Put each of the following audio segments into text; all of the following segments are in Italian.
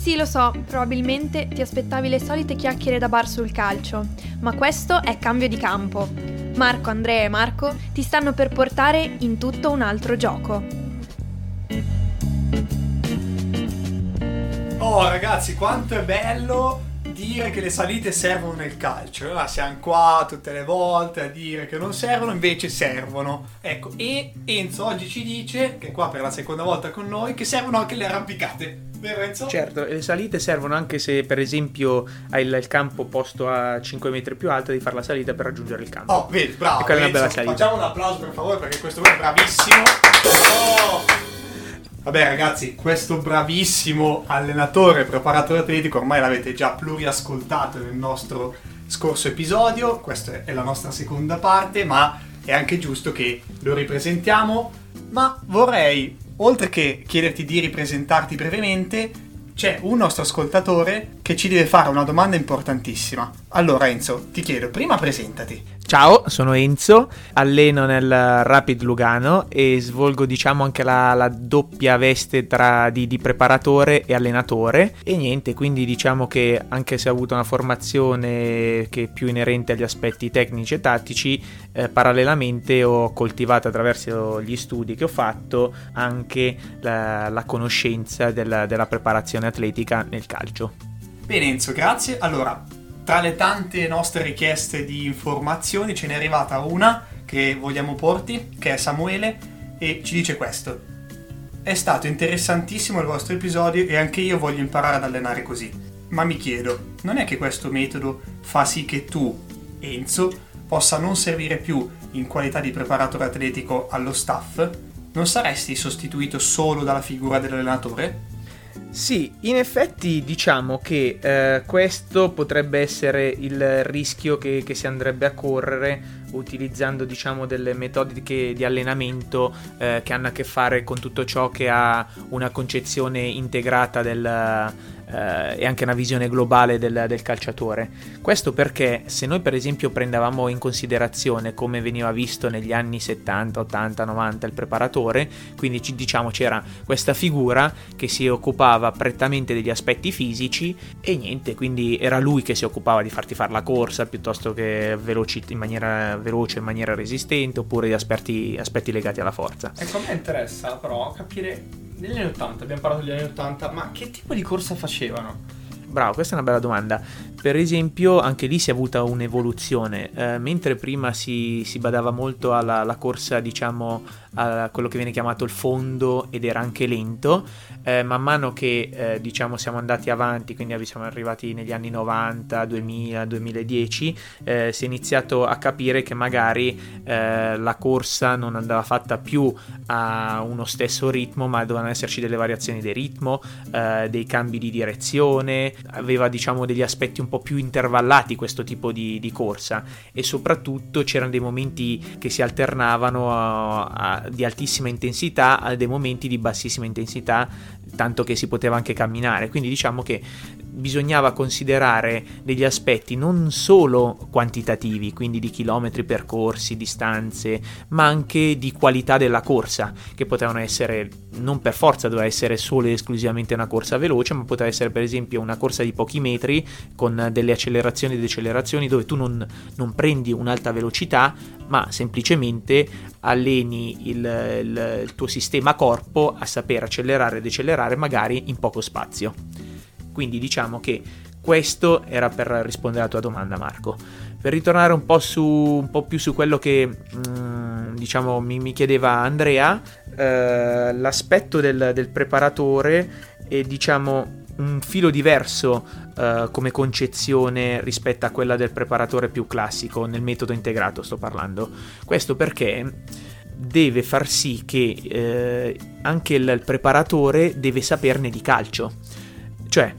Sì, lo so, probabilmente ti aspettavi le solite chiacchiere da bar sul calcio, ma questo è cambio di campo. Marco, Andrea e Marco ti stanno per portare in tutto un altro gioco. Oh ragazzi, quanto è bello dire che le salite servono nel calcio. Allora siamo qua tutte le volte a dire che non servono, invece servono. Ecco, e Enzo oggi ci dice, che è qua per la seconda volta con noi, che servono anche le arrampicate. Vero Enzo? Certo, le salite servono anche se per esempio hai il, il campo posto a 5 metri più alto, devi fare la salita per raggiungere il campo. Oh, vedi, bravo. E quella è una bella salita. Facciamo un applauso per favore perché questo è bravissimo. Oh! Vabbè ragazzi, questo bravissimo allenatore, preparatore atletico, ormai l'avete già pluriascoltato nel nostro scorso episodio, questa è la nostra seconda parte, ma è anche giusto che lo ripresentiamo, ma vorrei, oltre che chiederti di ripresentarti brevemente, c'è un nostro ascoltatore che ci deve fare una domanda importantissima. Allora Enzo, ti chiedo, prima presentati. Ciao, sono Enzo, alleno nel Rapid Lugano e svolgo diciamo anche la, la doppia veste tra di, di preparatore e allenatore e niente, quindi diciamo che anche se ho avuto una formazione che è più inerente agli aspetti tecnici e tattici, eh, parallelamente ho coltivato attraverso gli studi che ho fatto anche la, la conoscenza della, della preparazione atletica nel calcio. Bene Enzo, grazie. Allora, tra le tante nostre richieste di informazioni ce n'è arrivata una che vogliamo porti, che è Samuele, e ci dice questo. È stato interessantissimo il vostro episodio e anche io voglio imparare ad allenare così. Ma mi chiedo, non è che questo metodo fa sì che tu, Enzo, possa non servire più in qualità di preparatore atletico allo staff? Non saresti sostituito solo dalla figura dell'allenatore? Sì, in effetti diciamo che eh, questo potrebbe essere il rischio che, che, si andrebbe a correre utilizzando diciamo delle metodiche di allenamento eh, che hanno a che fare con tutto ciò che ha una concezione integrata del, eh, e anche una visione globale del, del, calciatore. Questo perché se noi per esempio prendevamo in considerazione come veniva visto negli anni 70, 80, 90 il preparatore, quindi diciamo c'era questa figura che si occupava prettamente degli aspetti fisici e niente, quindi era lui che si occupava di farti fare la corsa piuttosto che veloci, in maniera veloce, in maniera resistente oppure di aspetti, aspetti legati alla forza. Ecco, a me interessa però capire negli anni 80, abbiamo parlato degli anni 80, ma che tipo di corsa facevano? Bravo, questa è una bella domanda. Per esempio, anche lì si è avuta un'evoluzione. Eh, mentre prima si, si, badava molto alla, corsa, diciamo, a quello che viene chiamato il fondo ed era anche lento, eh, man mano che eh, diciamo siamo andati avanti, quindi siamo arrivati negli anni 90, 2000, 2010, si è iniziato a capire che magari eh, la corsa non andava fatta più a uno stesso ritmo, ma dovevano esserci delle variazioni del ritmo, eh, dei cambi di direzione, aveva diciamo degli aspetti un po' più intervallati questo tipo di, di corsa. E soprattutto c'erano dei momenti che si alternavano a, a, di altissima intensità a dei momenti di bassissima intensità tanto che si poteva anche camminare. Quindi diciamo che bisognava considerare degli aspetti non solo quantitativi, quindi di chilometri percorsi, distanze, ma anche di qualità della corsa, che potevano essere, non per forza doveva essere solo e esclusivamente una corsa veloce, ma poteva essere per esempio una corsa di pochi metri con delle accelerazioni e decelerazioni dove tu non, non prendi un'alta velocità, ma semplicemente alleni il, il, il tuo sistema corpo a saper accelerare e decelerare magari in poco spazio. Quindi diciamo che questo era per rispondere alla tua domanda, Marco. Per ritornare un po', su, un po più su quello che mm, diciamo mi, mi, chiedeva Andrea, eh, l'aspetto del, del, preparatore è diciamo un filo diverso eh, come concezione rispetto a quella del preparatore più classico, nel metodo integrato sto parlando. Questo perché deve far sì che eh, anche il, il preparatore deve saperne di calcio cioè,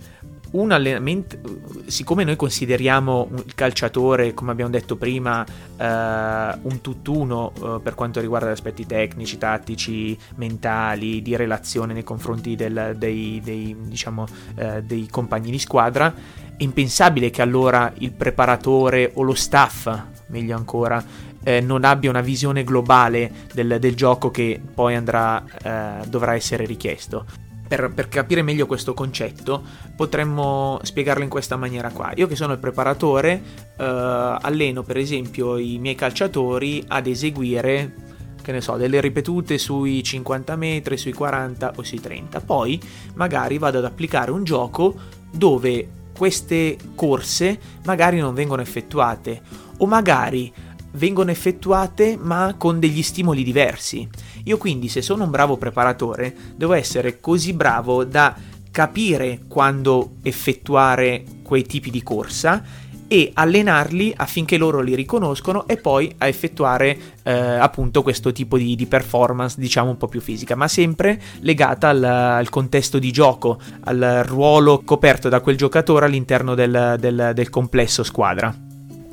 un allenamento, siccome noi consideriamo il calciatore, come abbiamo detto prima, eh, un tutt'uno eh, per quanto riguarda gli aspetti tecnici, tattici, mentali, di relazione nei confronti del, dei, dei, diciamo, eh, dei compagni di squadra, è impensabile che allora il preparatore o lo staff, meglio ancora, eh, non abbia una visione globale del, del, gioco che poi andrà, eh, dovrà essere richiesto per, per, capire meglio questo concetto, potremmo spiegarlo in questa maniera qua. Io che sono il preparatore, eh, alleno per esempio i miei calciatori ad eseguire, che ne so, delle ripetute sui 50 metri, sui 40 o sui 30. Poi magari vado ad applicare un gioco dove queste corse magari non vengono effettuate o magari vengono effettuate ma con degli stimoli diversi. Io quindi se sono un bravo preparatore devo essere così bravo da capire quando effettuare quei tipi di corsa e allenarli affinché loro li riconoscono e poi a effettuare eh, appunto questo tipo di, di, performance diciamo un po' più fisica ma sempre legata al, al, contesto di gioco al ruolo coperto da quel giocatore all'interno del, del, del complesso squadra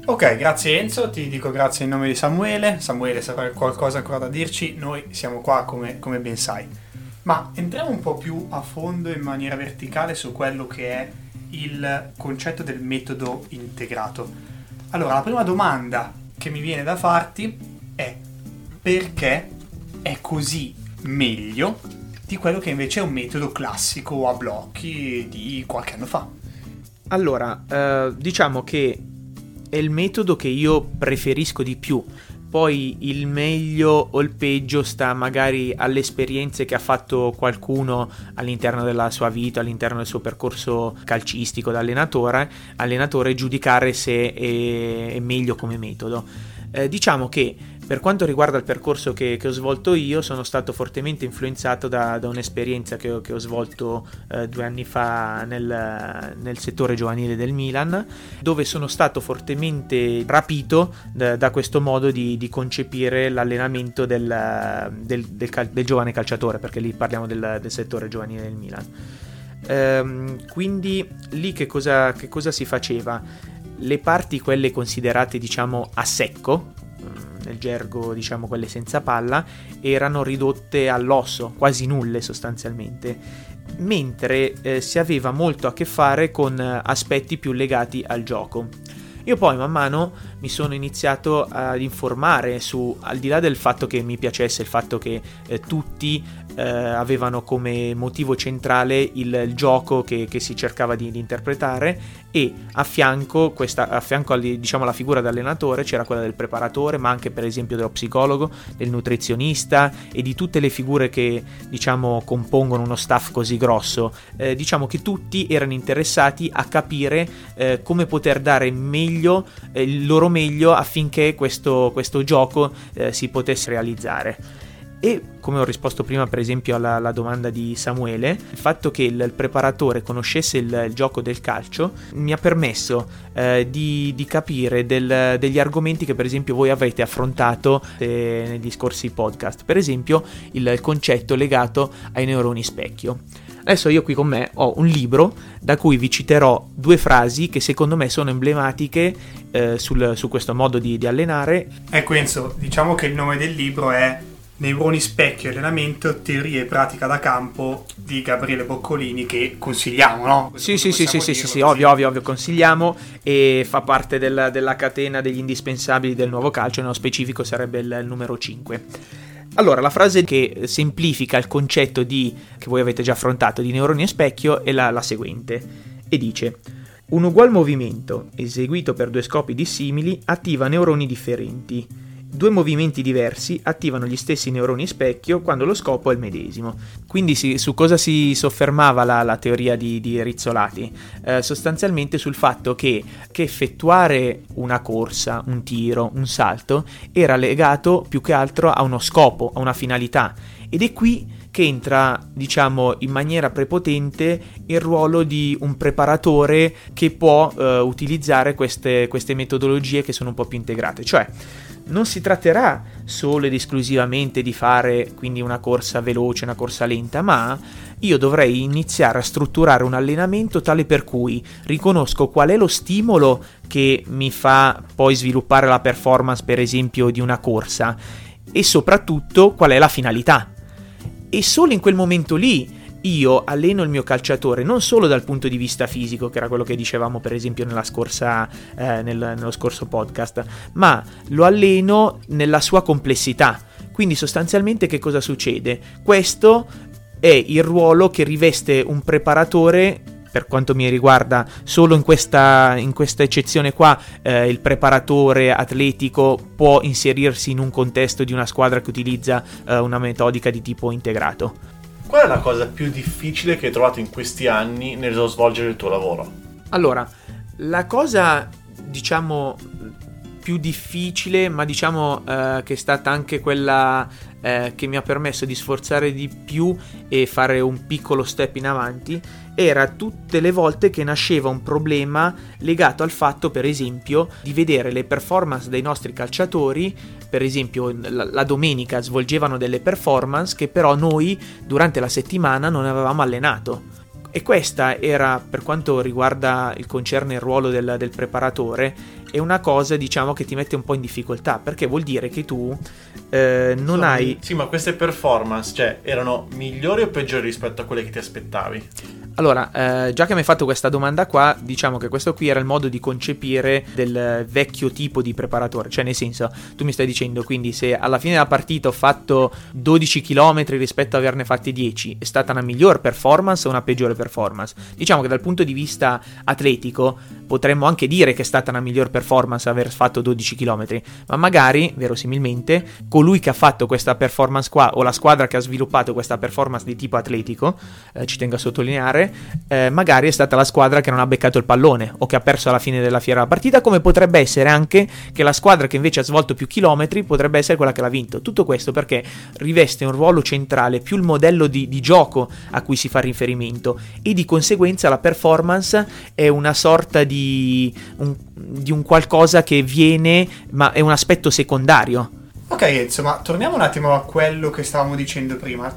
Ok, grazie Enzo, ti dico grazie in nome di Samuele. Samuele, se avrai qualcosa ancora da dirci, noi siamo qua come, come, ben sai. Ma entriamo un po' più a fondo in maniera verticale su quello che è il concetto del metodo integrato. Allora, la prima domanda che mi viene da farti è perché è così meglio di quello che invece è un metodo classico a blocchi di qualche anno fa? Allora, eh, diciamo che è il metodo che io preferisco di più. Poi il meglio o il peggio sta magari alle esperienze che ha fatto qualcuno all'interno della sua vita, all'interno del suo percorso calcistico da allenatore, allenatore giudicare se è, meglio come metodo. Eh, diciamo che per quanto riguarda il percorso che, che, ho svolto io, sono stato fortemente influenzato da, da un'esperienza che che ho svolto eh, due anni fa nel, nel, settore giovanile del Milan, dove sono stato fortemente rapito da, da questo modo di, di, concepire l'allenamento del, del, del, del, giovane calciatore, perché lì parliamo del, settore giovanile del Milan. Ehm, quindi lì che cosa, che cosa si faceva? Le parti, quelle considerate diciamo a secco, nel gergo diciamo quelle senza palla, erano ridotte all'osso, quasi nulle sostanzialmente, mentre eh, si aveva molto a che fare con eh, aspetti più legati al gioco. Io poi man mano mi sono iniziato ad informare su, al di là del fatto che mi piacesse il fatto che eh, tutti eh, avevano come motivo centrale il, il gioco che, che, si cercava di, di, interpretare e a fianco, questa, a fianco alle, diciamo, alla figura dell'allenatore c'era quella del preparatore ma anche per esempio dello psicologo, del nutrizionista e di tutte le figure che diciamo compongono uno staff così grosso. Eh, diciamo che tutti erano interessati a capire eh, come poter dare meglio eh, il loro meglio affinché questo, questo gioco eh, si potesse realizzare. E come ho risposto prima, per esempio, alla, alla domanda di Samuele, il fatto che il, il preparatore conoscesse il, il, gioco del calcio mi ha permesso eh, di, di, capire del, degli argomenti che, per esempio, voi avete affrontato eh, negli scorsi podcast. Per esempio, il, il concetto legato ai neuroni specchio. Adesso io qui con me ho un libro da cui vi citerò due frasi che secondo me sono emblematiche eh, sul, su questo modo di, di allenare. Ecco Enzo, diciamo che il nome del libro è Neuroni specchio allenamento, teoria e pratica da campo di Gabriele Boccolini che consigliamo, no? Sì, sì, sì, sì, sì, sì, sì, ovvio, ovvio, ovvio, consigliamo e fa parte della, della, catena degli indispensabili del nuovo calcio, nello specifico sarebbe il, il numero 5. Allora, la frase che semplifica il concetto di, che voi avete già affrontato di neuroni e specchio è la, la seguente e dice un ugual movimento eseguito per due scopi dissimili attiva neuroni differenti Due movimenti diversi attivano gli stessi neuroni specchio quando lo scopo è il medesimo. Quindi si, su cosa si soffermava la, la teoria di, di Rizzolati? Eh, sostanzialmente sul fatto che, che effettuare una corsa, un tiro, un salto era legato più che altro a uno scopo, a una finalità. Ed è qui che entra, diciamo, in maniera prepotente il ruolo di un preparatore che può eh, utilizzare queste, queste metodologie che sono un po' più integrate. Cioè, non si tratterà solo ed esclusivamente di fare quindi una corsa veloce, una corsa lenta, ma io dovrei iniziare a strutturare un allenamento tale per cui riconosco qual è lo stimolo che mi fa poi sviluppare la performance, per esempio, di una corsa e soprattutto qual è la finalità. E solo in quel momento lì io alleno il mio calciatore non solo dal punto di vista fisico, che era quello che dicevamo per esempio scorsa, eh, nel, nello scorso podcast, ma lo alleno nella sua complessità. Quindi sostanzialmente che cosa succede? Questo è il ruolo che riveste un preparatore per quanto mi riguarda, solo in questa, in questa eccezione qua, eh, il preparatore atletico può inserirsi in un contesto di una squadra che utilizza eh, una metodica di tipo integrato. Qual è la cosa più difficile che hai trovato in questi anni nello svolgere il tuo lavoro? Allora, la cosa, diciamo, più difficile, ma diciamo eh, che è stata anche quella eh, che mi ha permesso di sforzare di più e fare un piccolo step in avanti, era tutte le volte che nasceva un problema legato al fatto, per esempio, di vedere le performance dei nostri calciatori, per esempio la, la domenica svolgevano delle performance che però noi durante la settimana non avevamo allenato. E questa era, per quanto riguarda il concerne il ruolo del, del preparatore, è una cosa diciamo che ti mette un po' in difficoltà perché vuol dire che tu eh, non Sì, hai Sì, ma queste performance, cioè, erano migliori o peggiori rispetto a quelle che ti aspettavi? allora eh, già che mi hai fatto questa domanda qua diciamo che questo qui era il modo di concepire del vecchio tipo di preparatore cioè nel senso tu mi stai dicendo quindi se alla fine della partita ho fatto 12 km rispetto a averne fatti 10 è stata una miglior performance o una peggiore performance diciamo che dal punto di vista atletico potremmo anche dire che è stata una miglior performance aver fatto 12 km ma magari verosimilmente colui che ha fatto questa performance qua o la squadra che ha sviluppato questa performance di tipo atletico eh, ci tengo a sottolineare eh, magari è stata la squadra che non ha beccato il pallone o che ha perso alla fine della fiera la partita come potrebbe essere anche che la squadra che invece ha svolto più chilometri potrebbe essere quella che l'ha vinto. Tutto questo perché riveste un ruolo centrale più il modello di, di gioco a cui si fa riferimento e di conseguenza la performance è una sorta di un, di un qualcosa che viene ma è un aspetto secondario Ok Enzo, ma torniamo un attimo a quello che stavamo dicendo prima.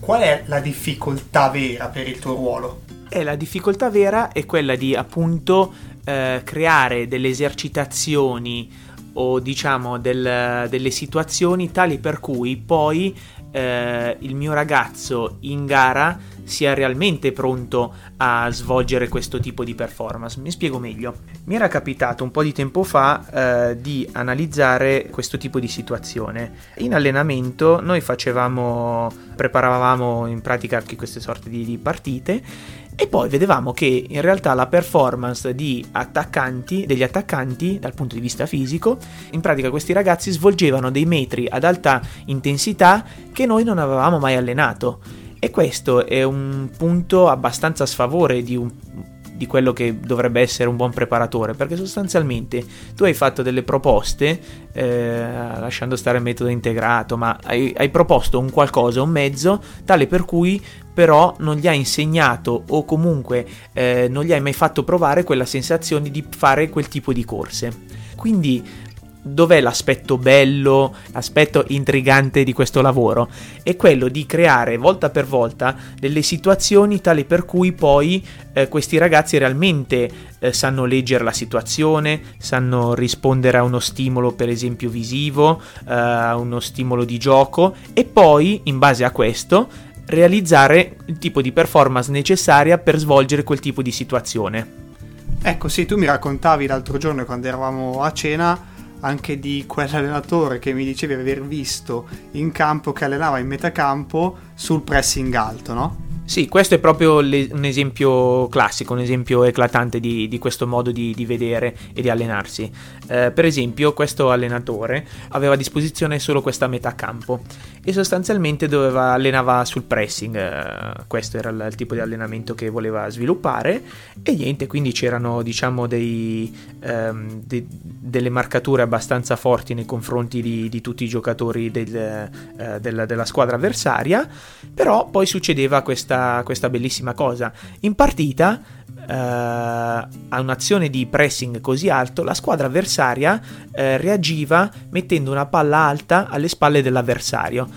Qual è la difficoltà vera per il tuo ruolo? E la difficoltà vera è quella di appunto eh, creare delle esercitazioni o diciamo del- delle situazioni tali per cui poi eh, il mio ragazzo in gara sia realmente pronto a svolgere questo tipo di performance. Mi spiego meglio. Mi era capitato un po' di tempo fa eh, di analizzare questo tipo di situazione. In allenamento noi facevamo, preparavamo in pratica anche queste sorte di, di partite e poi vedevamo che in realtà la performance attaccanti, degli attaccanti dal punto di vista fisico, in pratica questi ragazzi svolgevano dei metri ad alta intensità che noi non avevamo mai allenato. E questo è un punto abbastanza a sfavore di, un- di quello che dovrebbe essere un buon preparatore, perché sostanzialmente tu hai fatto delle proposte, eh, lasciando stare il metodo integrato, ma hai, hai proposto un qualcosa, un mezzo, tale per cui però non gli hai insegnato o comunque eh, non gli hai mai fatto provare quella sensazione di fare quel tipo di corse. Quindi dov'è l'aspetto bello, l'aspetto intrigante di questo lavoro? È quello di creare volta per volta delle situazioni tali per cui poi eh, questi ragazzi realmente eh, sanno leggere la situazione, sanno rispondere a uno stimolo per esempio visivo, eh, a uno stimolo di gioco e poi in base a questo realizzare il tipo di performance necessaria per svolgere quel tipo di situazione. Ecco, sì, tu mi raccontavi l'altro giorno quando eravamo a cena anche di quell'allenatore che mi dicevi aver visto in campo che allenava in metacampo sul pressing alto, no? Sì, questo è proprio le- un esempio classico, un esempio eclatante di, di questo modo di, di vedere e di allenarsi. Eh, per esempio, questo allenatore aveva a disposizione solo questa metà campo e sostanzialmente doveva, allenava sul pressing, eh, questo era il, il tipo di allenamento che voleva sviluppare e niente, quindi c'erano diciamo dei, ehm, de- delle marcature abbastanza forti nei confronti di, di tutti i giocatori del, eh, della, della squadra avversaria, però poi succedeva questa, questa bellissima cosa. In partita, eh, a un'azione di pressing così alto, la squadra avversaria eh, reagiva mettendo una palla alta alle spalle dell'avversario.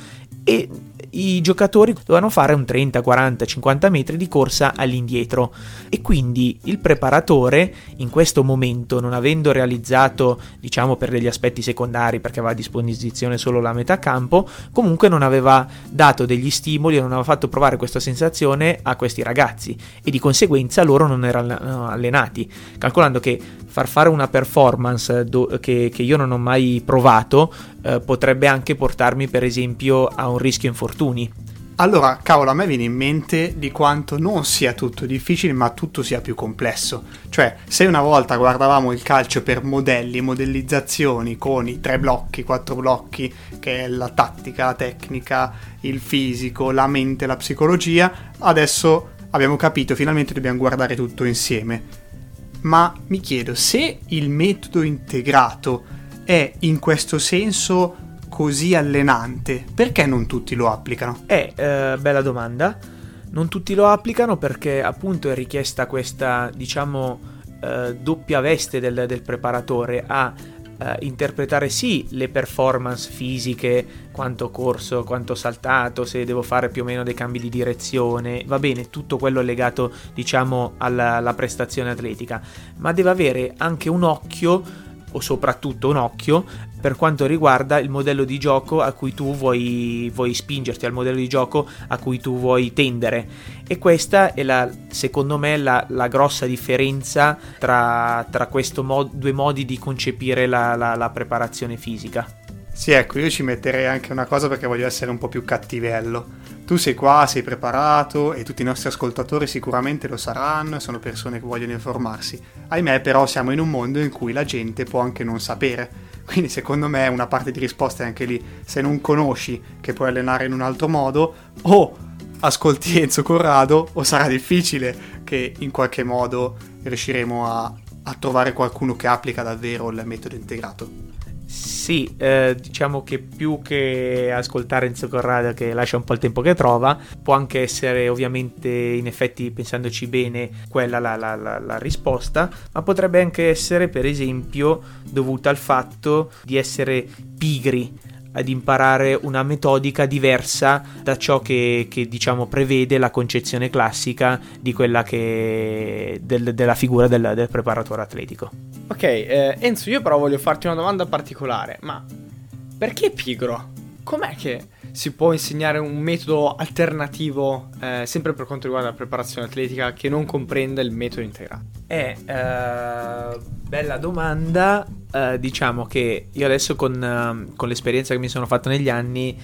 E i giocatori dovevano fare un 30, 40, 50 metri di corsa all'indietro. E quindi il preparatore in questo momento non avendo realizzato diciamo per degli aspetti secondari perché aveva a disposizione solo la metà campo comunque non aveva dato degli stimoli non aveva fatto provare questa sensazione a questi ragazzi. E di conseguenza loro non erano allenati. Calcolando che far fare una performance do- che, che io non ho mai provato eh, potrebbe anche portarmi per esempio a un rischio infortuni Allora, cavolo, a me viene in mente di quanto non sia tutto difficile, ma tutto sia più complesso. Cioè, se una volta guardavamo il calcio per modelli, modellizzazioni con i tre blocchi, quattro blocchi, che è la tattica, la tecnica, il fisico, la mente, la psicologia, adesso abbiamo capito, finalmente dobbiamo guardare tutto insieme. Ma mi chiedo, se il metodo integrato è in questo senso così allenante, perché non tutti lo applicano? Eh, eh, bella domanda. Non tutti lo applicano perché appunto è richiesta questa, diciamo, eh, doppia veste del, del preparatore a eh, interpretare sì le performance fisiche, quanto corso, quanto saltato, se devo fare più o meno dei cambi di direzione, va bene, tutto quello legato diciamo alla, alla prestazione atletica, ma deve avere anche un occhio o soprattutto un occhio per quanto riguarda il modello di gioco a cui tu vuoi, vuoi spingerti, al modello di gioco a cui tu vuoi tendere. E questa è la, secondo me la, la grossa differenza tra, tra questi mod, due modi di concepire la, la, la preparazione fisica. Sì, ecco, io ci metterei anche una cosa perché voglio essere un po' più cattivello. Tu sei qua, sei preparato e tutti i nostri ascoltatori sicuramente lo saranno, sono persone che vogliono informarsi. Ahimè, però siamo in un mondo in cui la gente può anche non sapere. Quindi secondo me una parte di risposta è anche lì. Se non conosci che puoi allenare in un altro modo, o ascolti Enzo Corrado, o sarà difficile che in qualche modo riusciremo a, a trovare qualcuno che applica davvero il metodo integrato. Sì, eh, diciamo che più che ascoltare Enzo Corrado che lascia un po' il tempo che trova, può anche essere ovviamente, in effetti pensandoci bene, quella la, la, la, la risposta, ma potrebbe anche essere per esempio dovuta al fatto di essere pigri ad imparare una metodica diversa da ciò che, che diciamo prevede la concezione classica di quella che del, della figura del, del, preparatore atletico. Ok, eh, Enzo, io però voglio farti una domanda particolare, ma perché pigro? Com'è che si può insegnare un metodo alternativo, eh, sempre per quanto riguarda la preparazione atletica, che non comprenda il metodo integrato? Eh, uh, bella domanda. Uh, diciamo che io adesso con, uh, con l'esperienza che mi sono fatto negli anni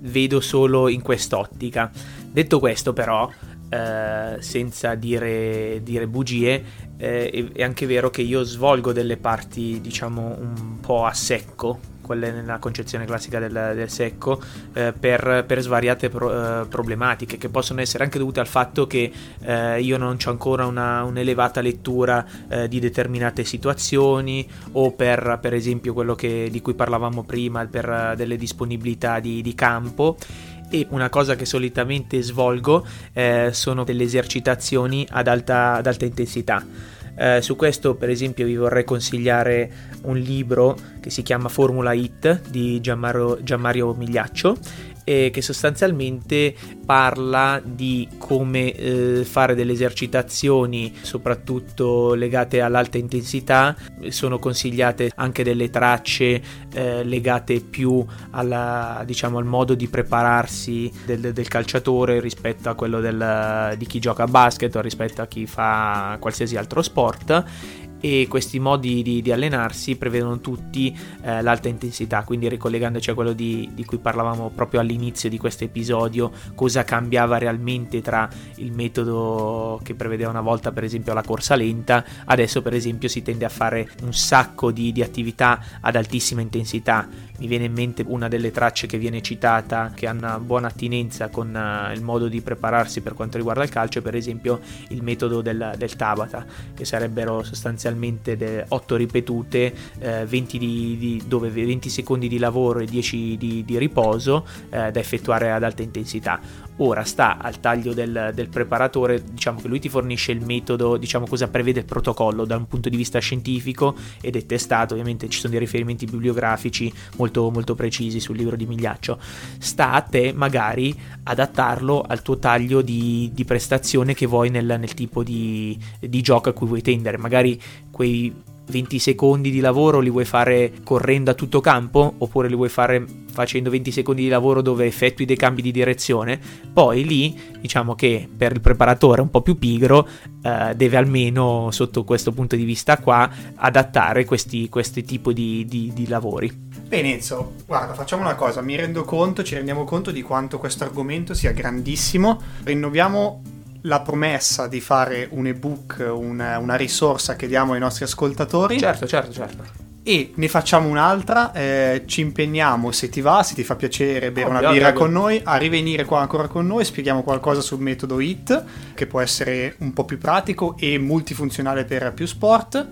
vedo solo in quest'ottica. Detto questo, però, Uh, senza dire, dire bugie, eh, è anche vero che io svolgo delle parti, diciamo, un po' a secco quelle nella concezione classica del, del secco, eh, per, per, svariate pro, eh, problematiche che possono essere anche dovute al fatto che eh, io non ho ancora una, un'elevata lettura eh, di determinate situazioni o per, per esempio quello che, di cui parlavamo prima, per eh, delle disponibilità di, di campo e una cosa che solitamente svolgo eh, sono delle esercitazioni ad alta, ad alta intensità. Eh, su questo, per esempio, vi vorrei consigliare un libro che si chiama Formula Hit di Gianmario, Gianmario Migliaccio e che sostanzialmente parla di come eh, fare delle esercitazioni soprattutto legate all'alta intensità. Sono consigliate anche delle tracce eh, legate più alla, diciamo, al modo di prepararsi del, del calciatore rispetto a quello del, di chi gioca a basket o rispetto a chi fa qualsiasi altro sport e questi modi di, di allenarsi prevedono tutti eh, l'alta intensità, quindi ricollegandoci a quello di, di, cui parlavamo proprio all'inizio di questo episodio, cosa cambiava realmente tra il metodo che prevedeva una volta per esempio la corsa lenta, adesso per esempio si tende a fare un sacco di, di attività ad altissima intensità, mi viene in mente una delle tracce che viene citata che ha una buona attinenza con uh, il modo di prepararsi per quanto riguarda il calcio, per esempio il metodo del, del Tabata, che sarebbero sostanzialmente 8 ripetute, eh, 20, di, di, dove 20 secondi di lavoro e 10 di, di riposo eh, da effettuare ad alta intensità. Ora sta al taglio del, del, preparatore, diciamo che lui ti fornisce il metodo, diciamo cosa prevede il protocollo da un punto di vista scientifico ed è testato, ovviamente ci sono dei riferimenti bibliografici molto, molto precisi sul libro di Migliaccio. Sta a te magari adattarlo al tuo taglio di, di prestazione che vuoi nel, nel tipo di, di gioco a cui vuoi tendere, magari quei 20 secondi di lavoro li vuoi fare correndo a tutto campo? Oppure li vuoi fare facendo 20 secondi di lavoro dove effettui dei cambi di direzione, poi lì diciamo che per il preparatore un po' più pigro eh, deve almeno sotto questo punto di vista qua adattare questi, questi tipi di, di, di lavori. Bene Enzo, guarda, facciamo una cosa, mi rendo conto, ci rendiamo conto di quanto questo argomento sia grandissimo, rinnoviamo la promessa di fare un ebook, una, una risorsa che diamo ai nostri ascoltatori. Certo, certo, certo. E ne facciamo un'altra, eh, ci impegniamo se ti va, se ti fa piacere bere Ovvio, una birra ovvio. con noi, a rivenire qua ancora con noi, spieghiamo qualcosa sul metodo HIT, che può essere un po' più pratico e multifunzionale per più sport.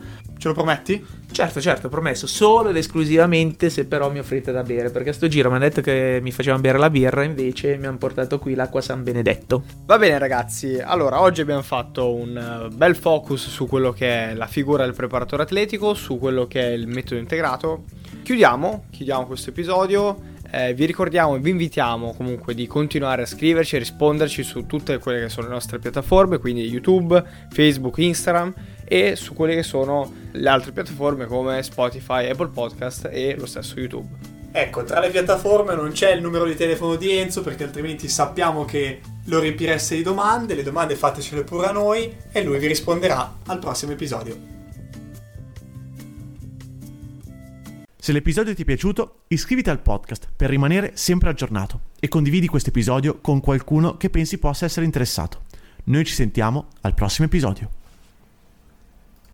Ce lo prometti? Certo, certo, promesso, solo ed esclusivamente se però mi offrite da bere, perché sto giro mi hanno detto che mi facevano bere la birra, invece mi hanno portato qui l'acqua San Benedetto. Va bene ragazzi, allora oggi abbiamo fatto un eh, bel focus su quello che è la figura del preparatore atletico, su quello che è il metodo integrato. Chiudiamo, chiudiamo questo episodio. Eh, vi ricordiamo e vi invitiamo comunque di continuare a scriverci e risponderci su tutte quelle che sono le nostre piattaforme, quindi YouTube, Facebook, Instagram e su quelle che sono le altre piattaforme come Spotify, Apple Podcast e lo stesso YouTube. Ecco, tra le piattaforme non c'è il numero di telefono di Enzo perché altrimenti sappiamo che lo riempireste di domande, le domande fatecele pure a noi e lui vi risponderà al prossimo episodio. Se l'episodio ti è piaciuto, iscriviti al podcast per rimanere sempre aggiornato e condividi questo episodio con qualcuno che pensi possa essere interessato. Noi ci sentiamo al prossimo episodio.